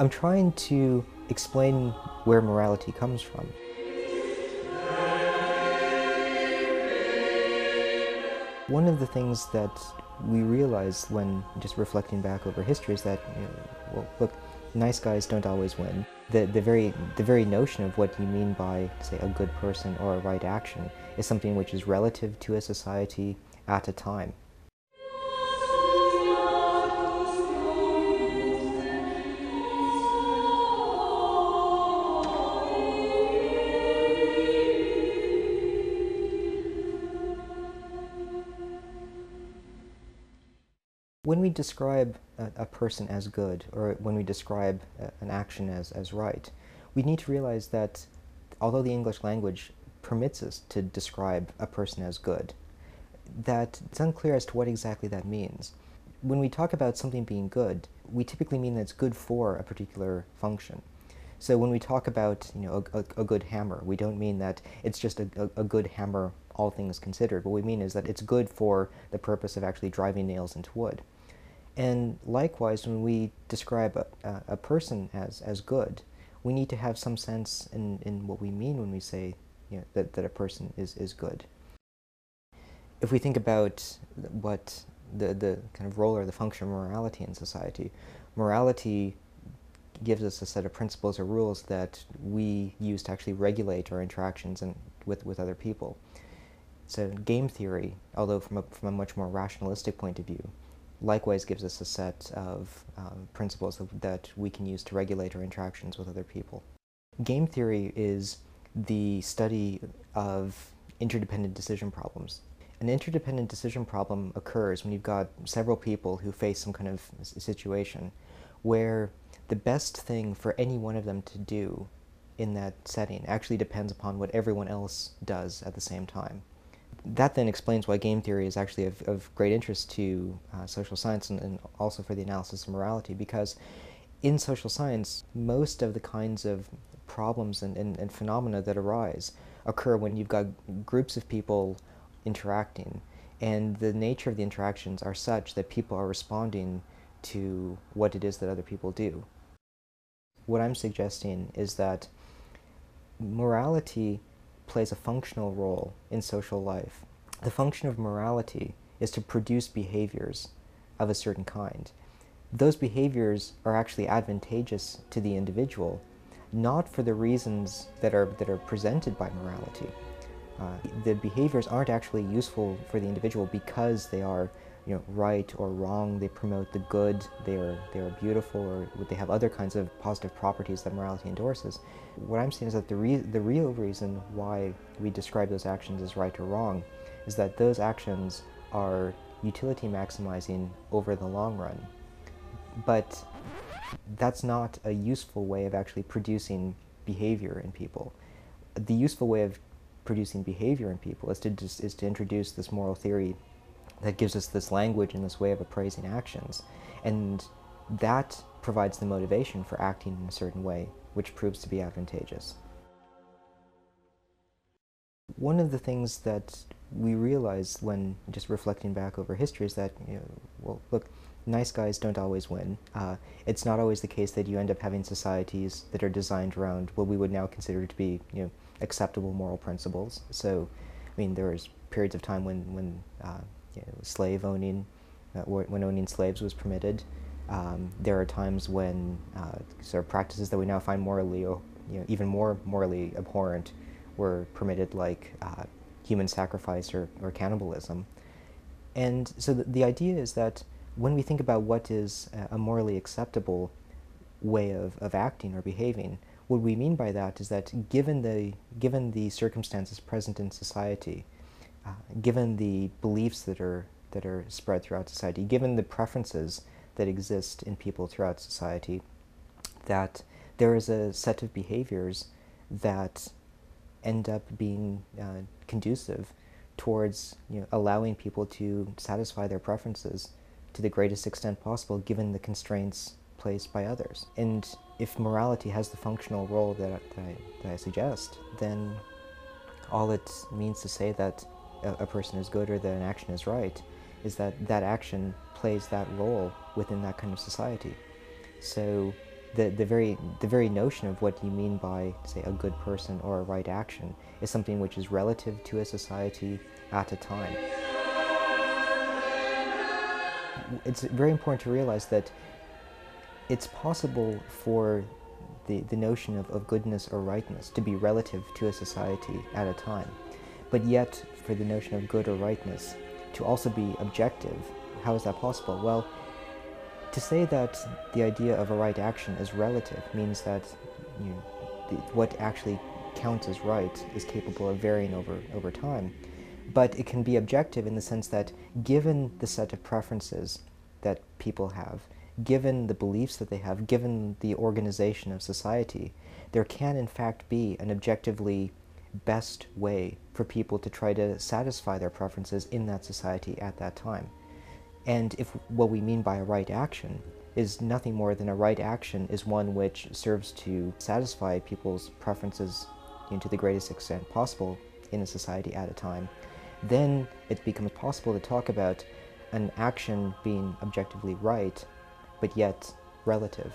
I'm trying to explain where morality comes from. One of the things that we realize when just reflecting back over history is that, you know, well, look, nice guys don't always win. The, the, very, the very notion of what you mean by, say, a good person or a right action is something which is relative to a society at a time. When we describe a, a, person as good, or when we describe a, an action as, as right, we need to realize that although the English language permits us to describe a person as good, that it's unclear as to what exactly that means. When we talk about something being good, we typically mean that it's good for a particular function. So when we talk about you know a, a, a good hammer, we don't mean that it's just a, a, good hammer, all things considered. What we mean is that it's good for the purpose of actually driving nails into wood. And likewise, when we describe a, a, person as, as good, we need to have some sense in, in what we mean when we say you know, that, that a person is, is good. If we think about what the, the kind of role or the function of morality in society, morality gives us a set of principles or rules that we use to actually regulate our interactions and with, with other people. So game theory, although from a, from a much more rationalistic point of view, likewise gives us a set of um, principles that we can use to regulate our interactions with other people. Game theory is the study of interdependent decision problems. An interdependent decision problem occurs when you've got several people who face some kind of situation where the best thing for any one of them to do in that setting actually depends upon what everyone else does at the same time that then explains why game theory is actually of, of great interest to uh, social science and, and, also for the analysis of morality because in social science, most of the kinds of problems and, and, and phenomena that arise occur when you've got groups of people interacting and the nature of the interactions are such that people are responding to what it is that other people do. What I'm suggesting is that morality plays a functional role in social life. The function of morality is to produce behaviors of a certain kind. Those behaviors are actually advantageous to the individual, not for the reasons that are, that are presented by morality. Uh, the behaviors aren't actually useful for the individual because they are you know, right or wrong, they promote the good, they are, they are beautiful, or they have other kinds of positive properties that morality endorses. What I'm saying is that the, re the real reason why we describe those actions as right or wrong is that those actions are utility maximizing over the long run. But that's not a useful way of actually producing behavior in people. The useful way of producing behavior in people is to, just, is to introduce this moral theory that gives us this language and this way of appraising actions. And that provides the motivation for acting in a certain way, which proves to be advantageous. One of the things that we realize when just reflecting back over history is that, you know, well, look, nice guys don't always win. Uh, it's not always the case that you end up having societies that are designed around what we would now consider to be, you know, acceptable moral principles. So, I mean, there was periods of time when, when uh, you know, slave owning, uh, when owning slaves was permitted. Um, there are times when uh, sort of practices that we now find morally, you know, even more morally abhorrent, were permitted, like uh, human sacrifice or, or cannibalism. And so the, the idea is that when we think about what is a morally acceptable way of, of acting or behaving, what we mean by that is that given the, given the circumstances present in society, uh, given the beliefs that are that are spread throughout society, given the preferences that exist in people throughout society, that there is a set of behaviors that end up being uh, conducive towards you know, allowing people to satisfy their preferences to the greatest extent possible given the constraints placed by others. And if morality has the functional role that, that, I, that I suggest, then all it means to say that a, a person is good or that an action is right is that that action plays that role within that kind of society. So the, the very the very notion of what you mean by say a good person or a right action is something which is relative to a society at a time. It's very important to realize that it's possible for the, the notion of, of goodness or rightness to be relative to a society at a time, but yet for the notion of good or rightness to also be objective. How is that possible? Well, to say that the idea of a right action is relative means that you know, the, what actually counts as right is capable of varying over, over time. But it can be objective in the sense that given the set of preferences that people have, given the beliefs that they have, given the organization of society, there can in fact be an objectively best way for people to try to satisfy their preferences in that society at that time. And if what we mean by a right action is nothing more than a right action is one which serves to satisfy people's preferences you know, to the greatest extent possible in a society at a time, then it becomes possible to talk about an action being objectively right, but yet relative.